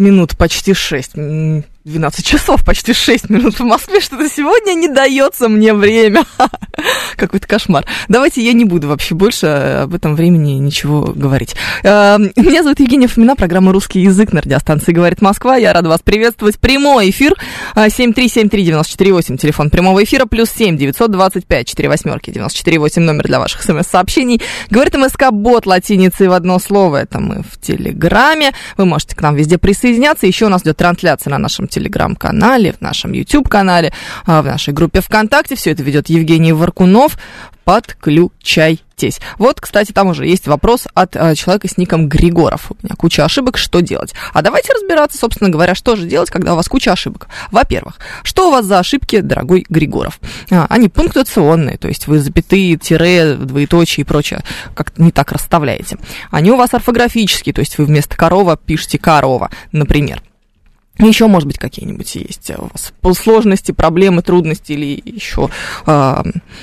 минут, почти 6. 12 часов, почти 6 минут в Москве. Что-то сегодня не дается мне время. Какой-то кошмар. Давайте я не буду вообще больше об этом времени ничего говорить. Э, Меня зовут Евгения Фомина, программа «Русский язык» на радиостанции «Говорит Москва». Я рада вас приветствовать. Прямой эфир 7373948, телефон прямого эфира, плюс 7 925 4 восьмерки 948, номер для ваших смс-сообщений. Говорит МСК Бот латиницей в одно слово. Это мы в Телеграме. Вы можете к нам везде присоединяться. Еще у нас идет трансляция на нашем телеграм-канале, в нашем YouTube-канале, а, в нашей группе ВКонтакте. Все это ведет Евгений Варкунов. Подключайтесь. Вот, кстати, там уже есть вопрос от а, человека с ником Григоров. У меня куча ошибок, что делать? А давайте разбираться, собственно говоря, что же делать, когда у вас куча ошибок. Во-первых, что у вас за ошибки, дорогой Григоров? А, они пунктуационные, то есть вы запятые, тире, двоеточие и прочее как-то не так расставляете. Они у вас орфографические, то есть вы вместо корова пишете корова, например. Еще, может быть, какие-нибудь есть у вас сложности, проблемы, трудности или еще, э,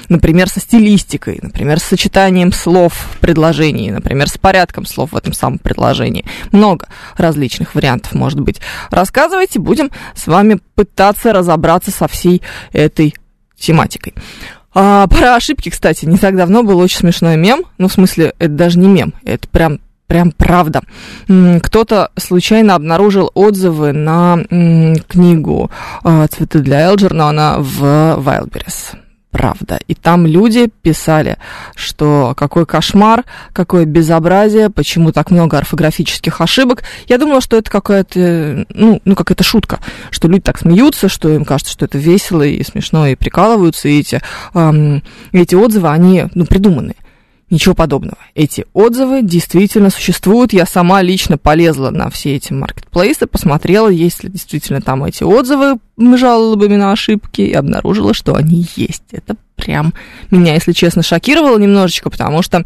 например, со стилистикой, например, с сочетанием слов в предложении, например, с порядком слов в этом самом предложении. Много различных вариантов может быть. Рассказывайте, будем с вами пытаться разобраться со всей этой тематикой. А, про ошибки, кстати, не так давно был очень смешной мем. Ну, в смысле, это даже не мем, это прям прям правда. Кто-то случайно обнаружил отзывы на книгу «Цветы для Элджернона» в Wildberries правда. И там люди писали, что какой кошмар, какое безобразие, почему так много орфографических ошибок. Я думала, что это какая-то, ну, ну какая-то шутка, что люди так смеются, что им кажется, что это весело и смешно, и прикалываются, и эти, эм, эти отзывы, они, ну, придуманные. Ничего подобного. Эти отзывы действительно существуют. Я сама лично полезла на все эти маркетплейсы, посмотрела, есть ли действительно там эти отзывы жалобами на ошибки, и обнаружила, что они есть. Это прям меня, если честно, шокировало немножечко, потому что...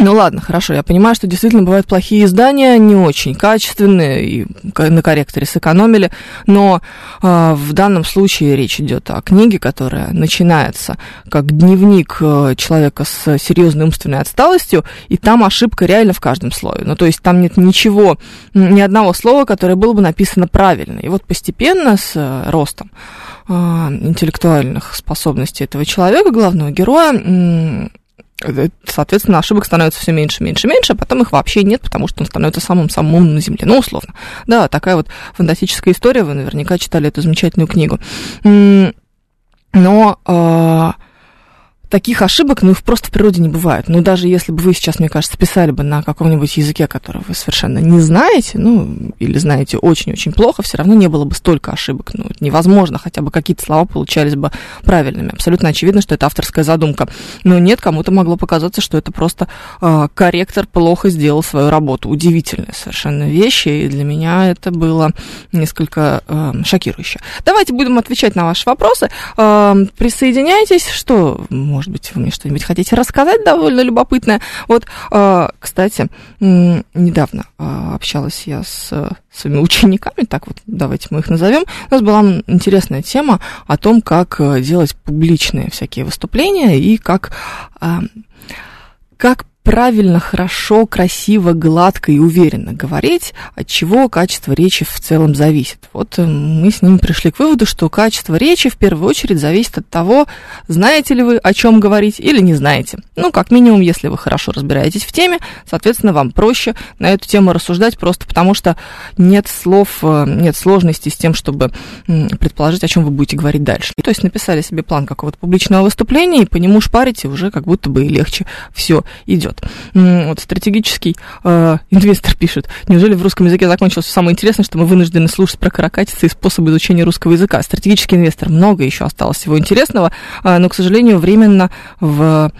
Ну ладно, хорошо, я понимаю, что действительно бывают плохие издания, не очень качественные, и на корректоре сэкономили, но э, в данном случае речь идет о книге, которая начинается как дневник э, человека с серьезной умственной отсталостью, и там ошибка реально в каждом слове. Ну, то есть там нет ничего, ни одного слова, которое было бы написано правильно. И вот постепенно с э, ростом э, интеллектуальных способностей этого человека, главного героя, соответственно, ошибок становится все меньше, меньше, меньше, а потом их вообще нет, потому что он становится самым-самым умным на Земле. Ну, условно. Да, такая вот фантастическая история, вы наверняка читали эту замечательную книгу. Но э, таких ошибок, ну, просто в природе не бывает. Ну, даже если бы вы сейчас, мне кажется, писали бы на каком-нибудь языке, который вы совершенно не знаете, ну, или знаете очень-очень плохо, все равно не было бы столько ошибок. Ну, невозможно, хотя бы какие-то слова получались бы правильными. Абсолютно очевидно, что это авторская задумка. Но нет, кому-то могло показаться, что это просто э, корректор плохо сделал свою работу. Удивительные совершенно вещи, и для меня это было несколько э, шокирующе. Давайте будем отвечать на ваши вопросы. Э, присоединяйтесь, что может быть, вы мне что-нибудь хотите рассказать довольно любопытное. Вот, э, кстати, недавно э, общалась я с своими учениками, так вот давайте мы их назовем. У нас была интересная тема о том, как делать публичные всякие выступления и как, э, как правильно, хорошо, красиво, гладко и уверенно говорить, от чего качество речи в целом зависит. Вот мы с ними пришли к выводу, что качество речи в первую очередь зависит от того, знаете ли вы, о чем говорить или не знаете. Ну, как минимум, если вы хорошо разбираетесь в теме, соответственно, вам проще на эту тему рассуждать, просто потому что нет слов, нет сложности с тем, чтобы предположить, о чем вы будете говорить дальше. То есть написали себе план какого-то публичного выступления, и по нему шпарите, уже как будто бы и легче все идет. Вот стратегический э, инвестор пишет, неужели в русском языке закончилось самое интересное, что мы вынуждены слушать про каракатицы и способы изучения русского языка. Стратегический инвестор, много еще осталось всего интересного, э, но, к сожалению, временно в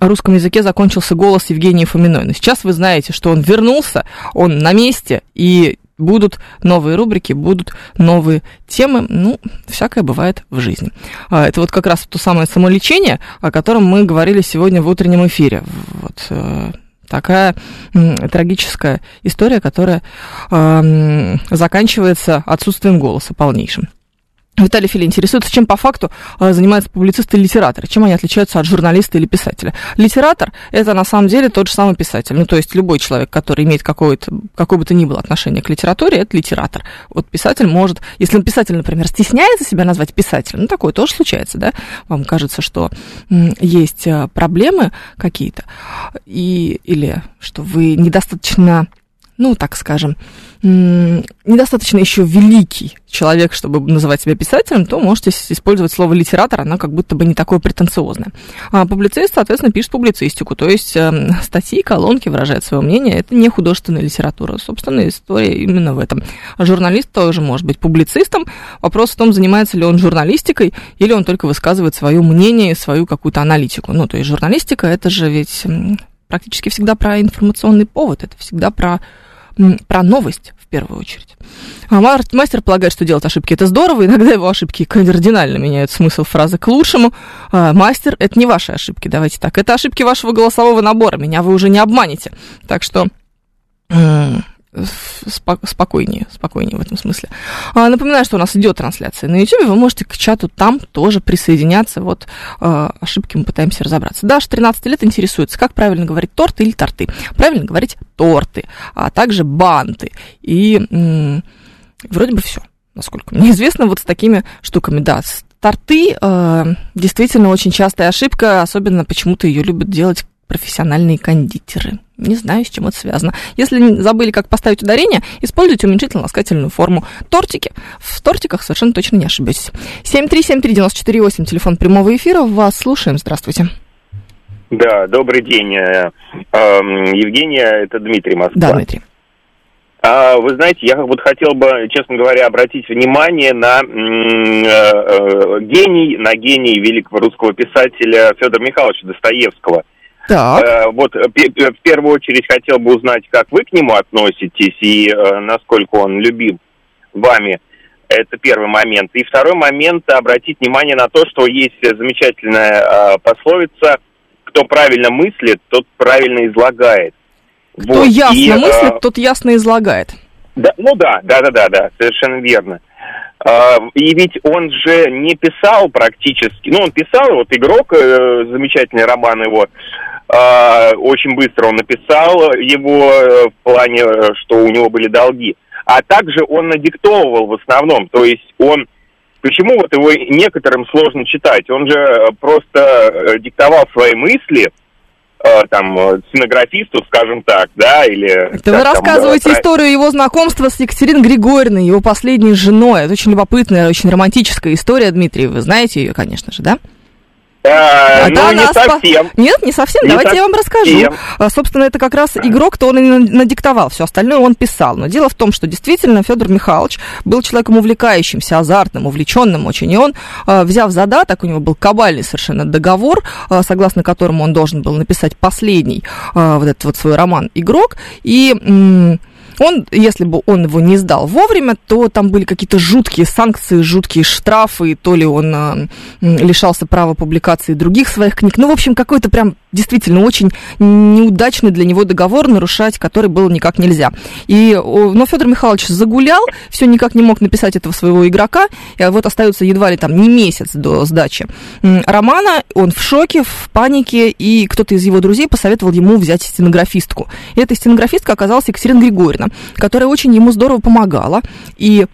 русском языке закончился голос Евгении Фоминой. Но сейчас вы знаете, что он вернулся, он на месте, и будут новые рубрики, будут новые темы. Ну, всякое бывает в жизни. А, это вот как раз то самое самолечение, о котором мы говорили сегодня в утреннем эфире. Вот э, такая трагическая история, которая заканчивается отсутствием голоса полнейшим. Виталий Фили интересуется, чем по факту э, занимаются публицисты и литераторы, чем они отличаются от журналиста или писателя. Литератор – это на самом деле тот же самый писатель. Ну, то есть любой человек, который имеет какое-то, какое бы то ни было отношение к литературе, это литератор. Вот писатель может, если он писатель, например, стесняется себя назвать писателем, ну, такое тоже случается, да, вам кажется, что есть э, проблемы какие-то, и, или что вы недостаточно ну, так скажем, недостаточно еще великий человек, чтобы называть себя писателем, то можете использовать слово литератор, оно как будто бы не такое претенциозное. А публицист, соответственно, пишет публицистику, то есть э, статьи, колонки, выражает свое мнение, это не художественная литература. Собственно, история именно в этом. Журналист тоже может быть публицистом. Вопрос в том, занимается ли он журналистикой, или он только высказывает свое мнение, свою какую-то аналитику. Ну, то есть журналистика, это же ведь практически всегда про информационный повод, это всегда про про новость в первую очередь. А мастер полагает, что делать ошибки это здорово, иногда его ошибки кардинально меняют смысл фразы к лучшему. А, мастер, это не ваши ошибки, давайте так, это ошибки вашего голосового набора, меня вы уже не обманете. Так что спокойнее, спокойнее в этом смысле. А, напоминаю, что у нас идет трансляция на YouTube, вы можете к чату там тоже присоединяться. Вот а, ошибки мы пытаемся разобраться. Даша, 13 лет, интересуется, как правильно говорить торты или торты. Правильно говорить торты, а также банты. И м- вроде бы все, насколько мне известно, вот с такими штуками. Да, торты э, действительно очень частая ошибка, особенно почему-то ее любят делать профессиональные кондитеры. Не знаю, с чем это связано. Если забыли, как поставить ударение, используйте уменьшительно-ласкательную форму. Тортики. В тортиках совершенно точно не ошибетесь. 7373948, телефон прямого эфира. Вас слушаем. Здравствуйте. Да, добрый день. Эм, Евгения, это Дмитрий Москва. Да, Дмитрий. А, вы знаете, я вот хотел бы, честно говоря, обратить внимание на э, э, гений, на гений великого русского писателя Федора Михайловича Достоевского – так. Э, вот э, в первую очередь хотел бы узнать, как вы к нему относитесь и э, насколько он любим вами. Это первый момент. И второй момент обратить внимание на то, что есть замечательная пословица «Кто правильно мыслит, тот правильно излагает». Кто вот. ясно и, мыслит, тот ясно излагает. Да, ну да, да, да, да, да, совершенно верно. И ведь он же не писал практически, ну он писал, вот игрок, замечательный роман его, а, очень быстро он написал его э, в плане, э, что у него были долги. А также он надиктовывал в основном, то есть он... Почему вот его некоторым сложно читать? Он же э, просто диктовал свои мысли, там, сценографисту, скажем так, да, или... Это вы рассказываете там, историю его знакомства с Екатериной Григорьевной, его последней женой. Это очень любопытная, очень романтическая история, Дмитрий, вы знаете ее, конечно же, да? А, а ну, не совсем. По... Нет, не совсем. Не Давайте совсем. я вам расскажу. А, собственно, это как раз игрок, то он и надиктовал, все остальное он писал. Но дело в том, что действительно Федор Михайлович был человеком увлекающимся, азартным, увлеченным очень. И он, а, взяв задаток, у него был кабальный совершенно договор, согласно которому он должен был написать последний вот этот вот свой роман «Игрок». И он, если бы он его не сдал вовремя, то там были какие-то жуткие санкции, жуткие штрафы, то ли он э, лишался права публикации других своих книг. Ну, в общем, какой-то прям действительно очень неудачный для него договор, нарушать который было никак нельзя. И, но Федор Михайлович загулял, все никак не мог написать этого своего игрока, и вот остается едва ли там не месяц до сдачи романа, он в шоке, в панике, и кто-то из его друзей посоветовал ему взять стенографистку. И эта стенографистка оказалась Екатерина Григорьевна, которая очень ему здорово помогала, и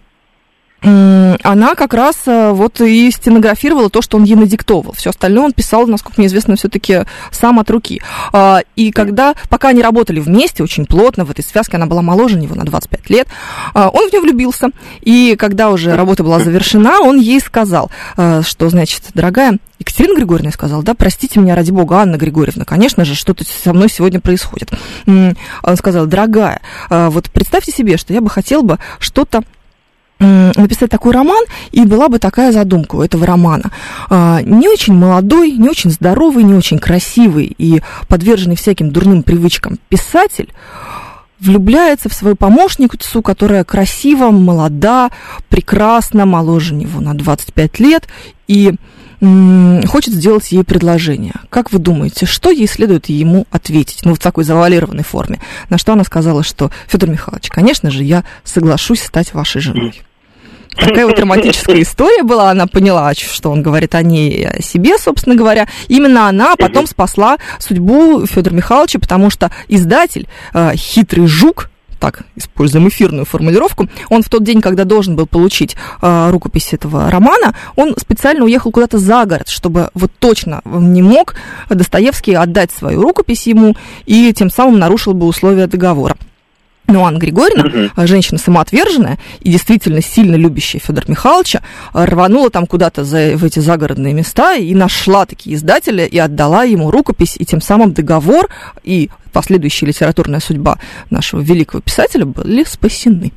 она как раз э, вот и стенографировала то, что он ей надиктовал. Все остальное он писал, насколько мне известно, все-таки сам от руки. А, и когда, пока они работали вместе очень плотно в этой связке, она была моложе него на 25 лет, а, он в нее влюбился. И когда уже работа была завершена, он ей сказал, э, что, значит, дорогая, Екатерина Григорьевна сказала, да, простите меня, ради бога, Анна Григорьевна, конечно же, что-то со мной сегодня происходит. Он сказал, дорогая, э, вот представьте себе, что я бы хотел бы что-то написать такой роман, и была бы такая задумка у этого романа. А, не очень молодой, не очень здоровый, не очень красивый и подверженный всяким дурным привычкам писатель влюбляется в свою помощницу, которая красива, молода, прекрасна, моложе него на 25 лет, и хочет сделать ей предложение. Как вы думаете, что ей следует ему ответить? Ну, в такой завуалированной форме. На что она сказала, что, Федор Михайлович, конечно же, я соглашусь стать вашей женой. Такая вот романтическая история была, она поняла, что он говорит о ней, о себе, собственно говоря. Именно она потом спасла судьбу Федора Михайловича, потому что издатель, э, хитрый жук, так используем эфирную формулировку, он в тот день, когда должен был получить э, рукопись этого романа, он специально уехал куда-то за город, чтобы вот точно не мог Достоевский отдать свою рукопись ему и тем самым нарушил бы условия договора. Но Анна Григорьевна, uh женщина самоотверженная и действительно сильно любящая Федора Михайловича, рванула там куда-то за, в эти загородные места и нашла такие издателя и отдала ему рукопись, и тем самым договор и последующая литературная судьба нашего великого писателя были спасены.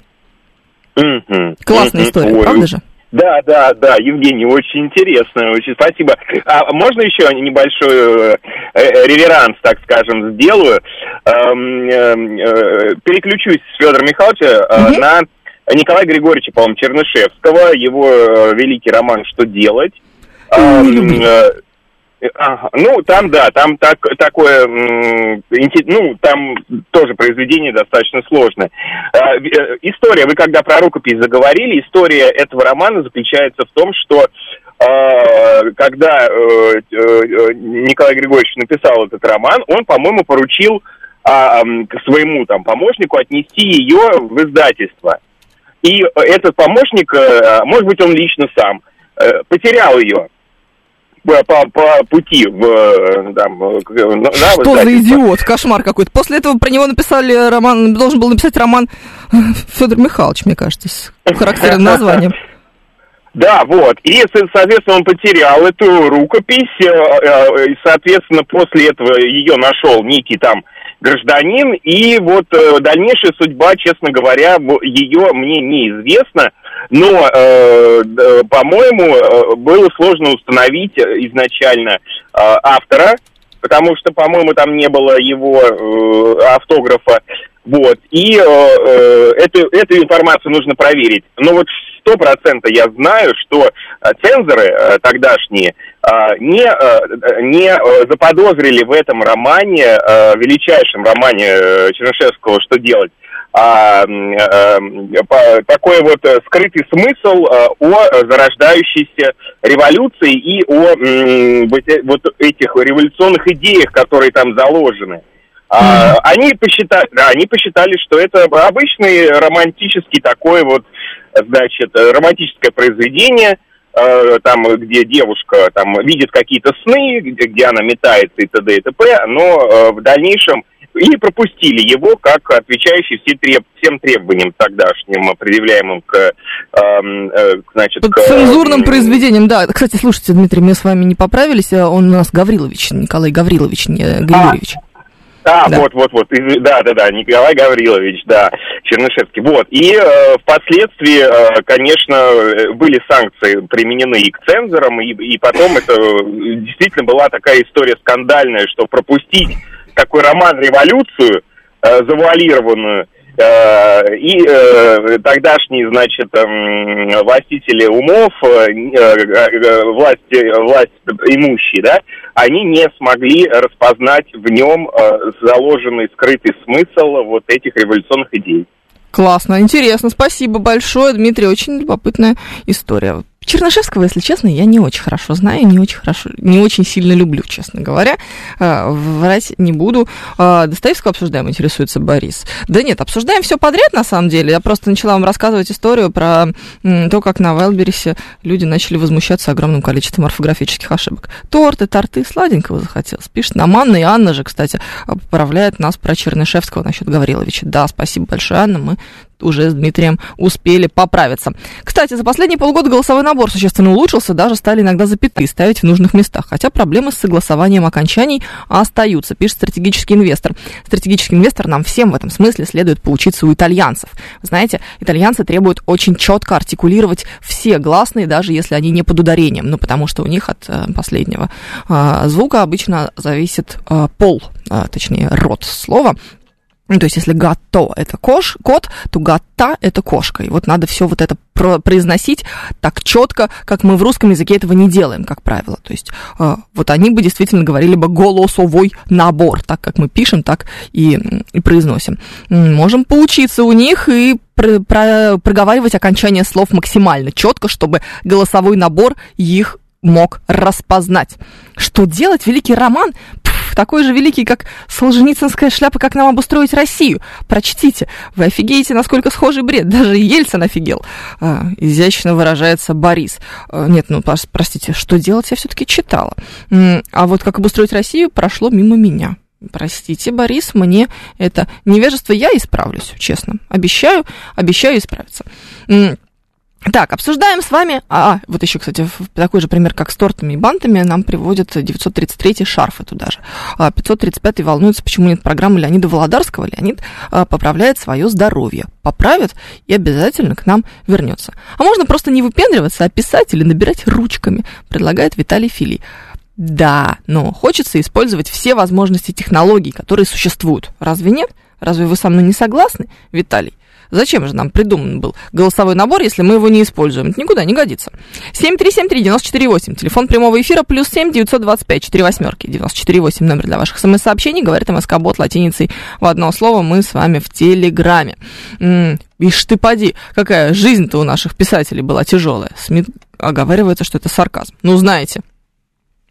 uh Классная uh история, Ой. правда же? Да, да, да, Евгений, очень интересно, очень спасибо. А можно еще небольшой э, э, реверанс, так скажем, сделаю? Эм, э, переключусь с Федора Михайловича угу. на Николая Григорьевича, по-моему, Чернышевского, его великий роман «Что делать?». Ну, там, да, там так, такое, ну, там тоже произведение достаточно сложное. А, э, история, вы когда про рукопись заговорили, история этого романа заключается в том, что а, когда э, э, Николай Григорьевич написал этот роман, он, по-моему, поручил а, к своему там помощнику отнести ее в издательство. И этот помощник, может быть, он лично сам, потерял ее по, по пути в, э, там, на, Что за идиот, кошмар какой-то. После этого про него написали роман, должен был написать роман э, Федор Михайлович, мне кажется, с характерным названием. Да, вот. И, соответственно, он потерял эту рукопись, э, и, соответственно, после этого ее нашел некий там гражданин, и вот дальнейшая судьба, честно говоря, ее мне неизвестна. Но, э, по-моему, э, было сложно установить изначально э, автора, потому что, по-моему, там не было его э, автографа. Вот. И э, э, эту, эту информацию нужно проверить. Но вот сто процентов я знаю, что э, цензоры э, тогдашние э, не, не заподозрили в этом романе, величайшем романе Чернышевского «Что делать?», а, а, такой вот скрытый смысл а, о зарождающейся революции и о вот этих революционных идеях, которые там заложены. А, они посчитали, да, они посчитали, что это обычный романтический такой вот, значит, романтическое произведение, там, где девушка там видит какие-то сны, где она метается и т.д. и т.п., но в дальнейшем и пропустили его как отвечающий все треб, всем требованиям тогдашним, предъявляемым к, э, э, значит, к... Цензурным произведениям, да. Кстати, слушайте, Дмитрий, мы с вами не поправились, а он у нас Гаврилович, Николай Гаврилович, не Григорьевич. А. Да. вот, вот, вот, да, да, да, Николай Гаврилович, да, Чернышевский. Вот, и э, впоследствии, э, конечно, были санкции применены и к цензорам, и, и потом это э, действительно была такая история скандальная, что пропустить такой роман «Революцию», э, завуалированную, э, и э, тогдашние, значит, э, властители умов, э, э, власть, власть имущие, да, они не смогли распознать в нем э, заложенный скрытый смысл вот этих революционных идей. Классно, интересно, спасибо большое, Дмитрий, очень любопытная история. Чернышевского, если честно, я не очень хорошо знаю, не очень хорошо, не очень сильно люблю, честно говоря. А, врать не буду. А, Достоевского обсуждаем, интересуется Борис. Да нет, обсуждаем все подряд, на самом деле. Я просто начала вам рассказывать историю про то, как на Вайлберисе люди начали возмущаться огромным количеством орфографических ошибок. Торты, торты, сладенького захотелось. Пишет нам Анна, и Анна же, кстати, поправляет нас про Чернышевского насчет Гавриловича. Да, спасибо большое, Анна, мы уже с Дмитрием успели поправиться. Кстати, за последние полгода голосовой набор существенно улучшился, даже стали иногда запятые ставить в нужных местах, хотя проблемы с согласованием окончаний остаются, пишет стратегический инвестор. Стратегический инвестор нам всем в этом смысле следует поучиться у итальянцев. знаете, итальянцы требуют очень четко артикулировать все гласные, даже если они не под ударением, ну, потому что у них от э, последнего э, звука обычно зависит э, пол, э, точнее, род слова, Ну, то есть, если гато это кош, кот, то гата это кошка. И вот надо все вот это про- произносить так четко, как мы в русском языке этого не делаем, как правило. То есть, э, вот они бы действительно говорили бы голосовой набор. Так как мы пишем, так и, и произносим. Можем поучиться у них и про- про- проговаривать окончание слов максимально четко, чтобы голосовой набор их мог распознать. Что делать? Великий роман такой же великий, как Солженицынская шляпа «Как нам обустроить Россию». Прочтите. Вы офигеете, насколько схожий бред. Даже Ельцин офигел. А, изящно выражается Борис. А, нет, ну, прос- простите, что делать, я все-таки читала. А вот «Как обустроить Россию» прошло мимо меня. Простите, Борис, мне это невежество, я исправлюсь, честно. Обещаю, обещаю исправиться. Так, обсуждаем с вами, а, вот еще, кстати, такой же пример, как с тортами и бантами, нам приводят 933 шарфы туда же. А 535 волнуется, почему нет программы Леонида Володарского. Леонид а, поправляет свое здоровье. Поправит и обязательно к нам вернется. А можно просто не выпендриваться, а писать или набирать ручками, предлагает Виталий Фили. Да, но хочется использовать все возможности технологий, которые существуют. Разве нет? Разве вы со мной не согласны, Виталий? Зачем же нам придуман был голосовой набор, если мы его не используем? Это никуда не годится. 7373948, телефон прямого эфира, плюс 7 925 4 восьмерки, 948 номер для ваших смс-сообщений, говорит МСК Бот латиницей в одно слово, мы с вами в Телеграме. Ишь ты поди, какая жизнь-то у наших писателей была тяжелая. Смит оговаривается, что это сарказм. Ну, знаете,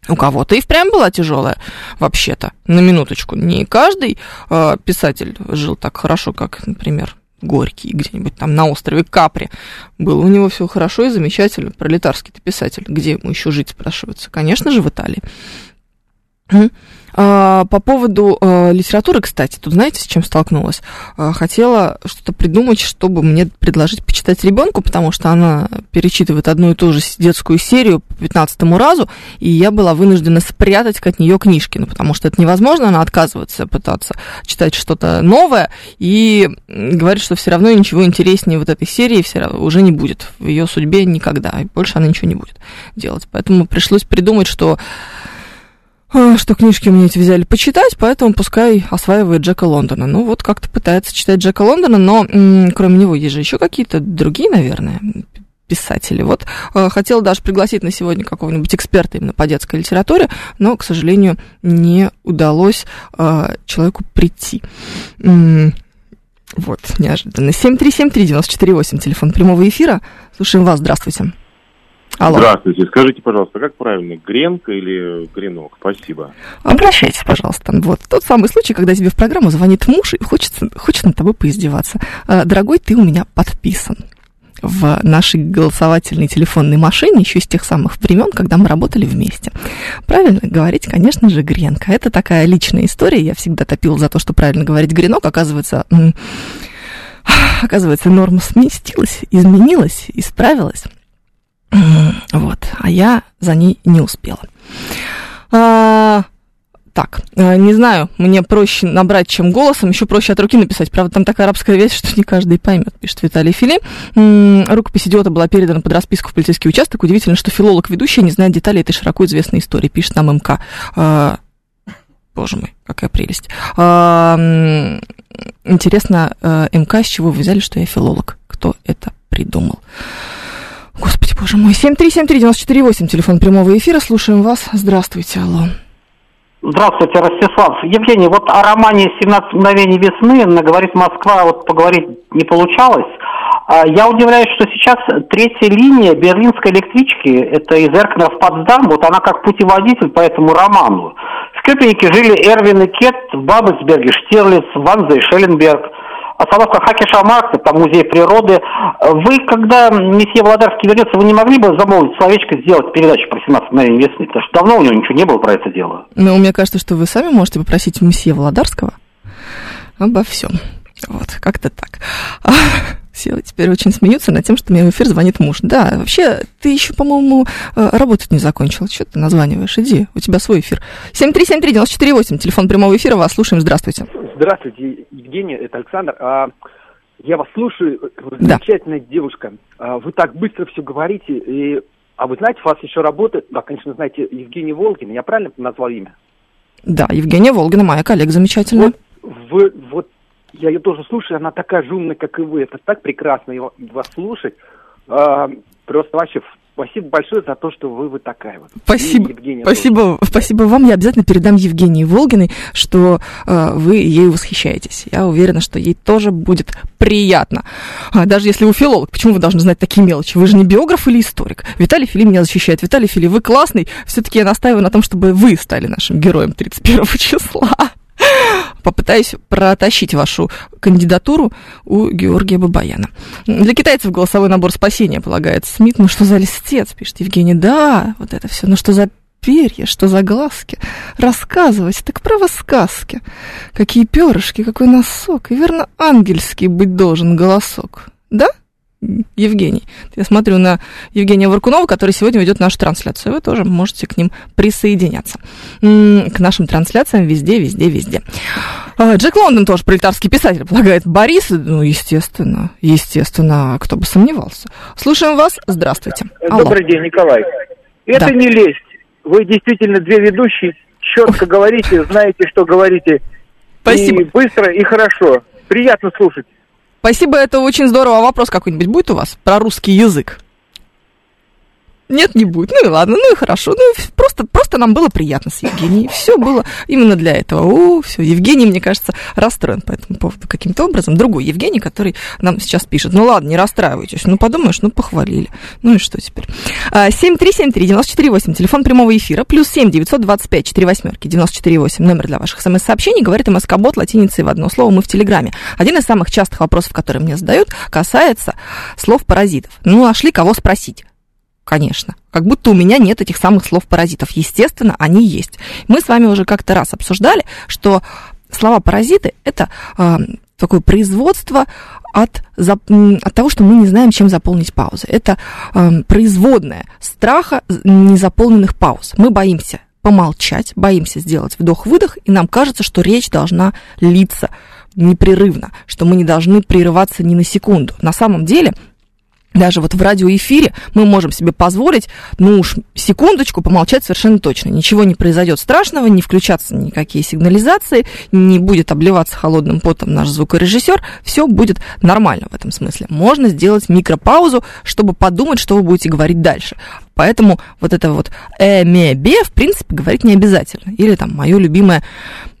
у кого-то и впрямь была тяжелая, вообще-то, на минуточку. Не каждый э, писатель жил так хорошо, как, например, Горький где-нибудь там на острове Капри. Было у него все хорошо и замечательно. Пролетарский-то писатель. Где ему еще жить, спрашивается? Конечно же, в Италии. А, По поводу э, литературы, кстати, тут знаете, с чем столкнулась? А, Хотела что-то придумать, чтобы мне предложить почитать ребенку, потому что она перечитывает одну и ту же детскую серию по 15 разу, и я была вынуждена спрятать от нее книжки, ну, потому что это невозможно, она отказывается пытаться читать что-то новое, и говорит, что все равно ничего интереснее вот этой серии все равно уже не будет в ее судьбе никогда, и больше она ничего не будет делать. Поэтому пришлось придумать, что а, что книжки мне эти взяли почитать, поэтому пускай осваивает Джека Лондона. Ну, вот как-то пытается читать Джека Лондона, но м, кроме него есть же еще какие-то другие, наверное, писатели. Вот э, хотела даже пригласить на сегодня какого-нибудь эксперта именно по детской литературе, но, к сожалению, не удалось э, человеку прийти. М, Вот, неожиданно. 7373948, телефон прямого эфира. Слушаем вас, здравствуйте. Алло. Здравствуйте. Скажите, пожалуйста, как правильно, гренка или гренок? Спасибо. Обращайтесь, пожалуйста. Вот тот самый случай, когда тебе в программу звонит муж и хочется, хочет над тобой поиздеваться. «А, Дорогой, ты у меня подписан в нашей голосовательной телефонной машине еще с тех самых времен, когда мы работали вместе. Правильно говорить, конечно же, гренка. Это такая личная история. Я всегда топила за то, что правильно говорить гренок. Оказывается, оказывается, норма сместилась, изменилась, исправилась. Вот, а я за ней не успела. А, так, э, не знаю, мне проще набрать, чем голосом, еще проще от руки написать. Правда, там такая арабская вещь, что не каждый поймет, пишет Виталий Фили. Рукопись идиота была передана под расписку в полицейский участок. Удивительно, что филолог-ведущий не знает деталей этой широко известной истории, пишет нам МК. А, Боже мой, какая прелесть. А, Интересно, э, МК, с чего вы взяли, что я филолог? Кто это придумал? Господи, боже мой. 7373948, телефон прямого эфира. Слушаем вас. Здравствуйте, алло. Здравствуйте, Ростислав. Евгений, вот о романе «17 мгновений весны» «Говорит Москва» вот поговорить не получалось. А Я удивляюсь, что сейчас третья линия берлинской электрички, это из Эркнера в Потсдам, вот она как путеводитель по этому роману. В Кёпенике жили Эрвин и Кет, в Бабельсберге Штирлиц, Ванзе и Шелленберг. Остановка Хакиша Маркса, там музей природы. Вы, когда месье Владарский вернется, вы не могли бы замолвить словечко, сделать передачу про 17 мгновений весны? Потому что давно у него ничего не было про это дело. Ну, мне кажется, что вы сами можете попросить месье Володарского обо всем. Вот, как-то так. Все теперь очень смеются над тем, что мне в эфир звонит муж. Да, вообще, ты еще, по-моему, э, работать не закончил. Что ты названиваешь? Иди, у тебя свой эфир. 7373948, телефон прямого эфира, вас слушаем, здравствуйте. Здравствуйте, Евгений, это Александр. А, я вас слушаю, вы Да. замечательная девушка. А, вы так быстро все говорите. И... А вы знаете, у вас еще работает, да, конечно, знаете, Евгений Волгин, я правильно назвал имя? Да, Евгения Волгина, моя коллега замечательная. Вот вы, вот Я ее тоже слушаю, она такая же умная, как и вы. Это так прекрасно его- вас слушать. А, просто вообще спасибо большое за то, что вы, вы такая вот. Спасибо. Евгения тоже. Спасибо, спасибо вам. Я обязательно передам Евгении Волгиной, что э, вы ей восхищаетесь. Я уверена, что ей тоже будет приятно. А, даже если вы филолог, почему вы должны знать такие мелочи? Вы же не биограф или историк. Виталий Фили меня защищает. Виталий Фили, вы классный. Все-таки я настаиваю на том, чтобы вы стали нашим героем 31 числа. Попытаюсь протащить вашу кандидатуру у Георгия Бабаяна. Для китайцев голосовой набор спасения полагает Смит. Ну что за листец, пишет Евгений. Да, вот это все. Ну что за перья, что за глазки. Рассказывать, так право сказки. Какие перышки, какой носок. И верно, ангельский быть должен голосок. Да? Евгений. Я смотрю на Евгения Варкунова, который сегодня ведет нашу трансляцию. Вы тоже можете к ним присоединяться. К нашим трансляциям везде, везде, везде. А, Джек Лондон тоже пролетарский писатель, полагает Борис. Ну, естественно, естественно, кто бы сомневался. Слушаем вас. Здравствуйте. Алло. Добрый день, Николай. Это Да. не лесть. Вы действительно две ведущие, четко говорите, знаете, что говорите. Спасибо. И быстро, и хорошо. Приятно слушать. Спасибо, это очень здорово. А вопрос какой-нибудь будет у вас про русский язык? Нет, не будет. Ну и ладно, ну и хорошо. Ну, просто, просто нам было приятно с Евгенией. Все было именно для этого. О, все. Евгений, мне кажется, расстроен по этому поводу каким-то образом. Другой Евгений, который нам сейчас пишет. Ну ладно, не расстраивайтесь. Ну подумаешь, ну похвалили. Ну и что теперь? А, 7373948, телефон прямого эфира, плюс 7 925 4 восьмерки 948, номер для ваших смс-сообщений. Говорит МСК-бот латиницей в одно слово мы в Телеграме. Один из самых частых вопросов, которые мне задают, касается слов паразитов. Ну, нашли кого спросить конечно. Как будто у меня нет этих самых слов-паразитов. Естественно, они есть. Мы с вами уже как-то раз обсуждали, что слова-паразиты – это э, такое производство от, м, от того, что мы не знаем, чем заполнить паузы. Это э, производная страха незаполненных пауз. Мы боимся помолчать, боимся сделать вдох-выдох, и нам кажется, что речь должна литься непрерывно, что мы не должны прерываться ни на секунду. На самом деле даже вот в радиоэфире мы можем себе позволить, ну уж секундочку, помолчать совершенно точно. Ничего не произойдет страшного, не включатся никакие сигнализации, не будет обливаться холодным потом наш звукорежиссер, все будет нормально в этом смысле. Можно сделать микропаузу, чтобы подумать, что вы будете говорить дальше. Поэтому вот это вот э, ме, бе, в принципе, говорить не обязательно. Или там мое любимое,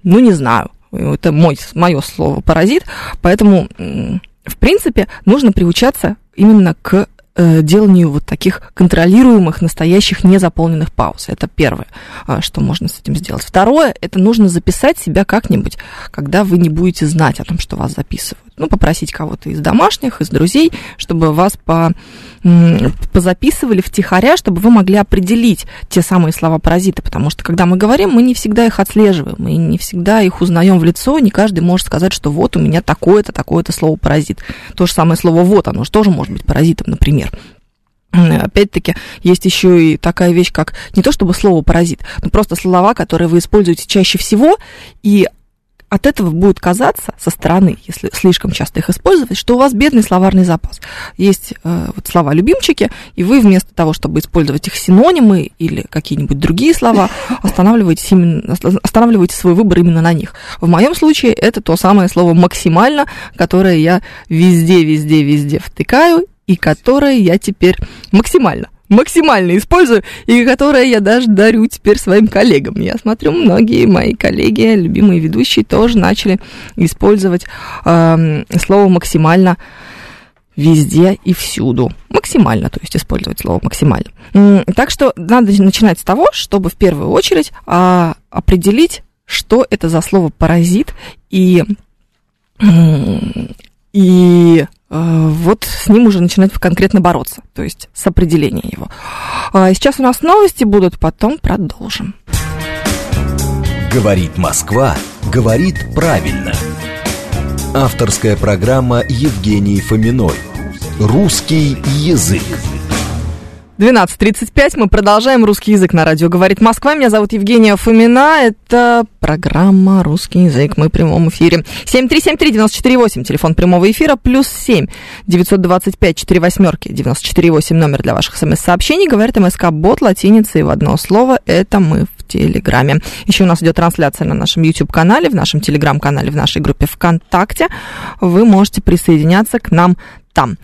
ну не знаю, это мой, мое слово паразит, поэтому в принципе нужно приучаться именно к э, деланию вот таких контролируемых, настоящих, незаполненных пауз. Это первое, а, что можно с этим сделать. Второе, это нужно записать себя как-нибудь, когда вы не будете знать о том, что вас записывают. Ну, попросить кого-то из домашних, из друзей, чтобы вас по, позаписывали втихаря, чтобы вы могли определить те самые слова-паразиты, потому что, когда мы говорим, мы не всегда их отслеживаем, мы не всегда их узнаем в лицо, не каждый может сказать, что вот у меня такое-то, такое-то слово-паразит. То же самое слово «вот», оно же тоже может быть паразитом, например. Опять-таки, есть еще и такая вещь, как не то чтобы слово паразит, но просто слова, которые вы используете чаще всего, и от этого будет казаться со стороны, если слишком часто их использовать, что у вас бедный словарный запас. Есть э, вот слова любимчики, и вы вместо того, чтобы использовать их синонимы или какие-нибудь другие слова, останавливаете, именно, останавливаете свой выбор именно на них. В моем случае это то самое слово максимально, которое я везде, везде, везде втыкаю, и которое я теперь максимально максимально использую, и которое я даже дарю теперь своим коллегам. Я смотрю, многие мои коллеги, любимые ведущие, тоже начали использовать эм, слово максимально везде и всюду. Максимально, то есть использовать слово максимально. Так что надо начинать с того, чтобы в первую очередь а, определить, что это за слово паразит, и, и э, вот с ним уже начинать конкретно бороться, то есть с определением его. А Сейчас у нас новости будут, потом продолжим. Говорит Москва, говорит правильно. Авторская программа Евгении Фоминой. Русский язык. 12.35, мы продолжаем русский язык на радио «Говорит Москва». Меня зовут Евгения Фомина, это программа «Русский язык», мы в прямом эфире. 7373948, телефон прямого эфира, плюс 7 925 4 восьмерки 948, номер для ваших смс-сообщений. Говорит МСК-бот латиницей в одно слово, это мы в Телеграме. Еще у нас идет трансляция на нашем YouTube-канале, в нашем Телеграм-канале, в нашей группе ВКонтакте. Вы можете присоединяться к нам там.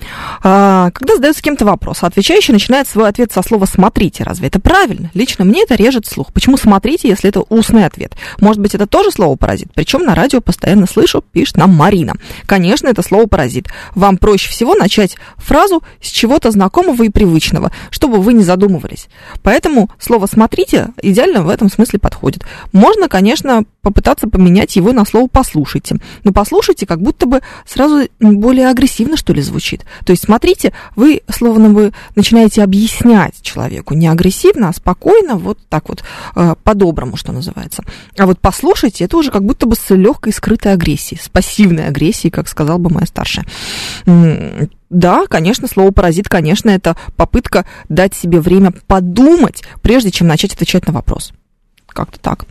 А, когда задается кем-то вопрос, отвечающий начинает свой ответ со слова «смотрите». Разве это правильно? Лично мне это режет слух. Почему «смотрите», если это устный ответ? Может быть, это тоже слово «паразит»? Причем на радио постоянно слышу, пишет нам Марина. Конечно, это слово «паразит». Вам проще всего начать фразу с чего-то знакомого и привычного, чтобы вы не задумывались. Поэтому слово «смотрите» идеально в этом смысле подходит. Можно, конечно, попытаться поменять его на слово «послушайте». Но «послушайте» как будто бы сразу более агрессивно, что ли, звучит. То есть, смотрите, вы словно бы начинаете объяснять человеку не агрессивно, а спокойно, вот так вот, э, по-доброму, что называется. А вот «послушайте» это уже как будто бы с легкой скрытой агрессией, с пассивной агрессией, как сказала бы моя старшая. Да, конечно, слово паразит, конечно, это попытка дать себе время подумать, прежде чем начать отвечать на вопрос. Как-то так.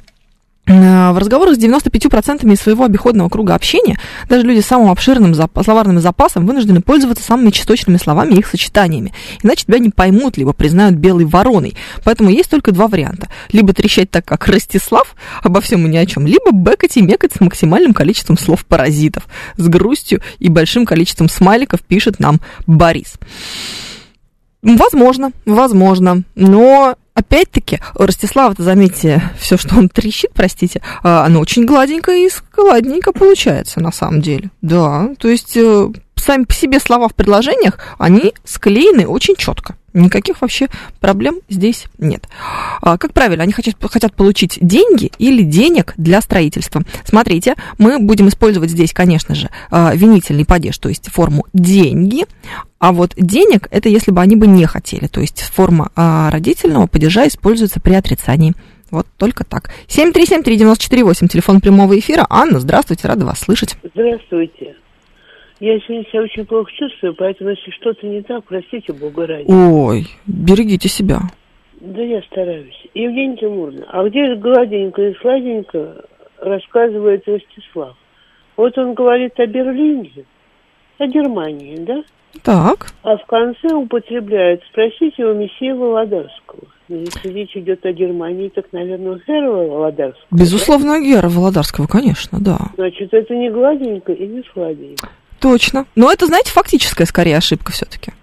Э, в разговорах с 95% из своего обиходного круга общения даже люди с самым обширным зап- словарным запасом вынуждены пользоваться самыми часточными словами и их сочетаниями. Иначе тебя не поймут, либо признают белой вороной. Поэтому есть только два варианта. Либо трещать так, как Ростислав, обо всем и ни о чем, либо бэкать и мекать с максимальным количеством слов-паразитов. С грустью и большим количеством смайликов пишет нам Борис. Возможно, возможно, но опять-таки, Ростислав, заметьте, все, что он трещит, простите, а, оно очень гладенько и складненько получается на самом деле. Да, то есть э, сами по себе слова в предложениях, они склеены очень четко. Никаких вообще проблем здесь нет. А, как правильно, они хотят, хотят получить деньги или денег для строительства. Смотрите, мы будем использовать здесь, конечно же, а, винительный падеж, то есть форму деньги, а вот денег это если бы они бы не хотели, то есть форма а, родительного падежа используется при отрицании. Вот только так. 7373948, телефон прямого эфира. Анна, здравствуйте, рада вас слышать. Здравствуйте. Я сегодня себя очень плохо чувствую, поэтому если что-то не так, простите Бога ради. Ой, берегите себя. Да я стараюсь. Евгения Тимуровна, а где гладенько и сладенько рассказывает Ростислав? Вот он говорит о Берлине, о Германии, да? Так. А в конце употребляет, спросите у месье Володарского. Если речь идет о Германии, так, наверное, Гера Володарского. Безусловно, Гера Володарского, конечно, да. Значит, это не гладенько и не сладенько. Точно. Но это, знаете, фактическая скорее ошибка все-таки.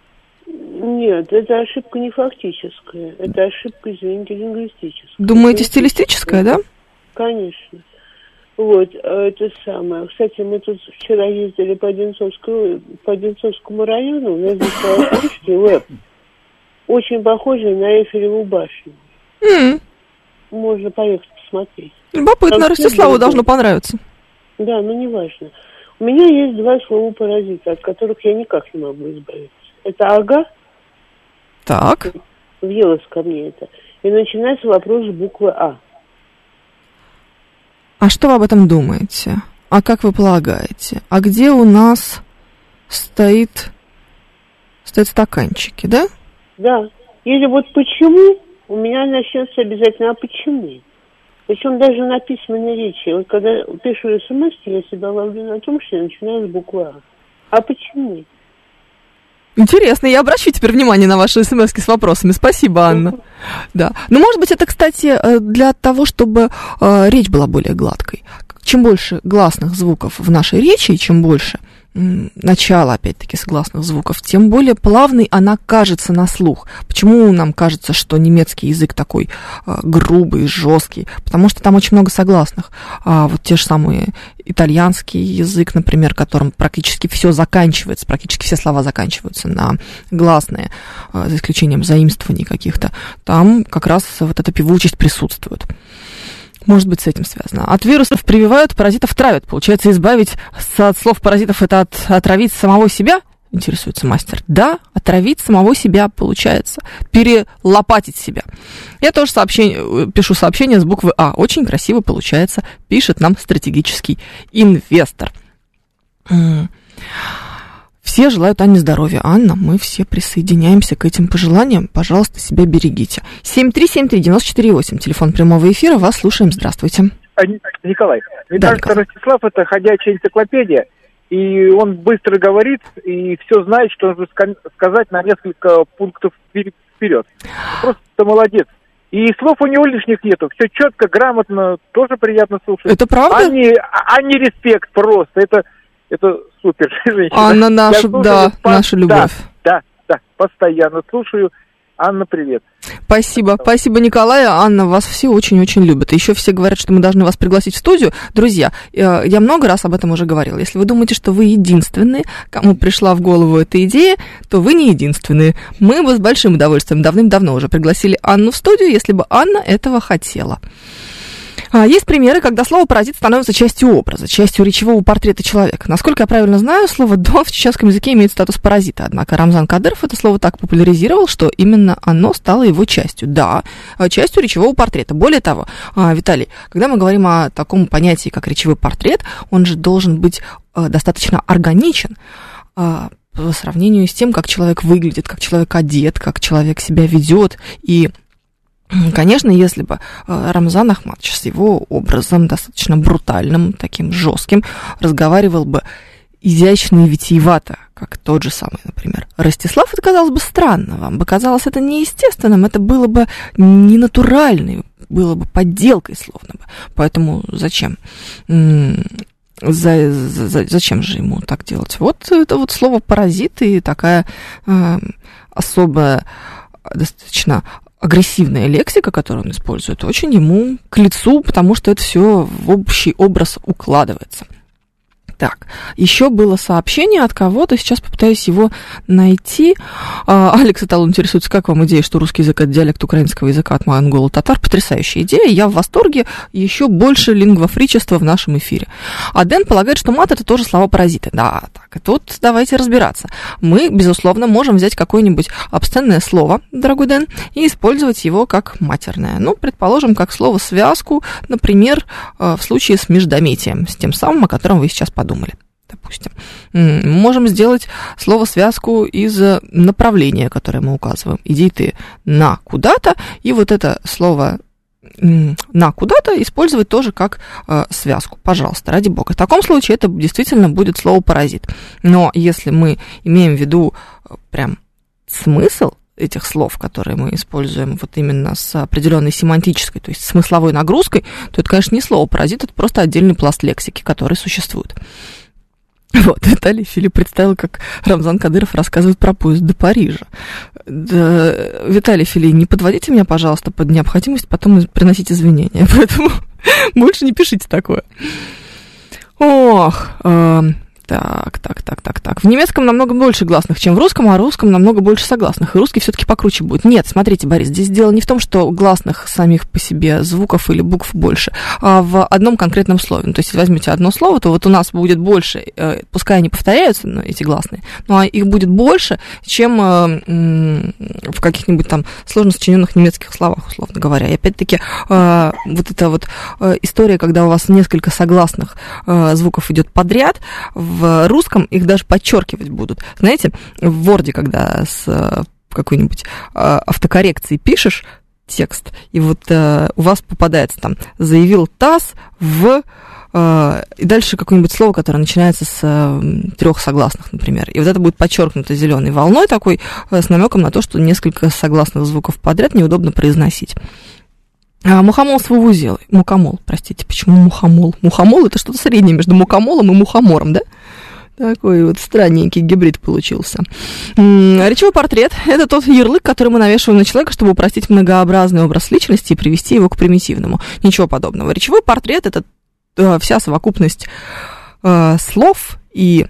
Нет, это ошибка не фактическая. Это ошибка, извините, лингвистическая. Думаете, стилистическая, да? Конечно. Вот, а это самое. Кстати, мы тут вчера ездили по Одинцовскому, по Одинцовскому району. У нас здесь крышки веб. Очень похожие на Эйфелеву башню. М, Можно поехать посмотреть. Любопытно, Ростиславу должно понравиться. Да, но неважно. У меня есть два слова паразита, от которых я никак не могу избавиться. Это ага, Так. въелось ко мне это. И начинается вопрос с буквы А. А что вы об этом думаете? А как вы полагаете? А где у нас стоит, стоят стаканчики, да? Да. Или вот почему, у меня начнется обязательно, а почему? Причем даже на письменной речи. Вот когда пишу смс, я себя ловлю на том, что я начинаю с буквы А. А почему? Интересно, я обращу теперь внимание на ваши смс с вопросами. Спасибо, Анна. Да. Ну, может быть, это, кстати, э, для того, чтобы э, речь была более гладкой. Чем больше гласных звуков в нашей речи, чем больше начала, опять-таки, согласных звуков, тем более плавной она кажется на слух. Почему нам кажется, что немецкий язык такой э, грубый, жесткий? Потому что там очень много согласных. А вот те же самые итальянский язык, например, которым практически все заканчивается, практически все слова заканчиваются на гласные, э, за исключением заимствований каких-то, там как раз вот эта певучесть присутствует. Может быть, с этим связано. От вирусов прививают, паразитов травят. Получается, избавить от слов паразитов это от, отравить самого себя? Интересуется мастер. Да, отравить самого себя получается. Перелопатить себя. Я тоже сообщение, пишу сообщение с буквы А. Очень красиво получается. Пишет нам стратегический инвестор. Все желают Анне здоровья. Анна, мы все присоединяемся к этим пожеланиям. Пожалуйста, себя берегите. 7373948, телефон прямого эфира. Вас слушаем. Здравствуйте. А, Ни- Николай, мне Да, кажется, Николай. Ростислав это ходячая энциклопедия, и он быстро говорит и все знает, что нужно ска- сказать на несколько пунктов впер- вперед. Просто молодец. И слов у него лишних нету. Все четко, грамотно, тоже приятно слушать. Это правда? А не, а не респект просто. Это, это супер женщина. Анна наша, да, по- наша любовь. Да, да, да, постоянно слушаю. Анна, привет. Спасибо, спасибо, Николай. Анна, вас все очень-очень любят. Еще все говорят, что мы должны вас пригласить в студию. Друзья, э, я много раз об этом уже говорила. Если вы думаете, что вы единственные, кому пришла в голову эта идея, то вы не единственные. Мы бы с большим удовольствием давным-давно уже пригласили Анну в студию, если бы Анна этого хотела. А, Есть примеры, когда слово «паразит» становится частью образа, частью речевого портрета человека. Насколько я правильно знаю, слово «дом» в чеченском языке имеет статус паразита. Однако Рамзан Кадыров это слово так популяризировал, что именно оно стало его частью. Да, а, частью речевого портрета. Более того, а, Виталий, когда мы говорим о таком понятии, как речевой портрет, он же должен быть достаточно органичен по сравнению с тем, как человек выглядит, как человек одет, как человек себя ведет. И Конечно, если бы э, Рамзан Ахматович с его образом достаточно брутальным, таким жестким, разговаривал бы изящно и витиевато, как тот же самый, например, Ростислав, это казалось бы странно, вам бы казалось это неестественным, это было бы ненатурально, было бы подделкой словно бы. Поэтому зачем? За- за- зачем же ему так делать? Вот это вот слово паразит и такая э, особая достаточно агрессивная лексика, которую он использует, очень ему к лицу, потому что это все в общий образ укладывается. Так, еще было сообщение от кого-то, сейчас попытаюсь его найти. А, Алекс Аталон интересуется, как вам идея, что русский язык это диалект украинского языка от монгола татар? Потрясающая идея, я в восторге, еще больше лингвофричества в нашем эфире. А Дэн полагает, что мат это тоже слова-паразиты. Да, так, и тут давайте разбираться. Мы, безусловно, можем взять какое-нибудь обсценное слово, дорогой Дэн, и использовать его как матерное. Ну, предположим, как слово «связку», например, э, в случае с междометием, с тем самым, о котором вы сейчас подумали допустим. М, Можем сделать слово-связку из э, направления, которое мы указываем. Иди ты на куда-то, и вот это слово на куда-то использовать тоже как э, связку. Пожалуйста, ради бога. В таком случае это действительно будет слово паразит. Но если мы имеем в виду э, прям смысл этих слов, которые мы используем вот именно с определенной семантической, то есть смысловой нагрузкой, то это, конечно, не слово паразит, это просто отдельный пласт лексики, который существует. Вот, Виталий Филипп представил, как Рамзан Кадыров рассказывает про поезд до Парижа. Да, Виталий Филипп, не подводите меня, пожалуйста, под необходимость потом приносить извинения. Поэтому больше не пишите такое. Ох, эм, так, так, так, так, так. В немецком намного больше гласных, чем в русском, а в русском намного больше согласных. И русский все-таки покруче будет. Нет, смотрите, Борис, здесь дело не в том, что гласных самих по себе звуков или букв больше, а в одном конкретном слове. Ну, то есть, возьмете одно слово, то вот у нас будет больше, э, пускай они повторяются, но эти гласные, но их будет больше, чем э, м, в каких-нибудь там сложно сочиненных немецких словах, условно говоря. И опять-таки, э, вот эта вот э, история, когда у вас несколько согласных э, звуков идет подряд, в русском их даже подчеркивать будут. Знаете, в Word, когда с э, какой-нибудь э, автокоррекцией пишешь текст, и вот э, у вас попадается там «заявил ТАСС в...» и дальше какое-нибудь слово, которое начинается с трех согласных, например. И вот это будет подчеркнуто зеленой волной такой, с намеком на то, что несколько согласных звуков подряд неудобно произносить. А, мухомол с вувузелой. Мукомол, простите, почему мухомол? Мухомол это что-то среднее между мукомолом и мухомором, да? Такой вот странненький гибрид получился. Речевой портрет – это тот ярлык, который мы навешиваем на человека, чтобы упростить многообразный образ личности и привести его к примитивному. Ничего подобного. Речевой портрет – это э, вся совокупность э, слов и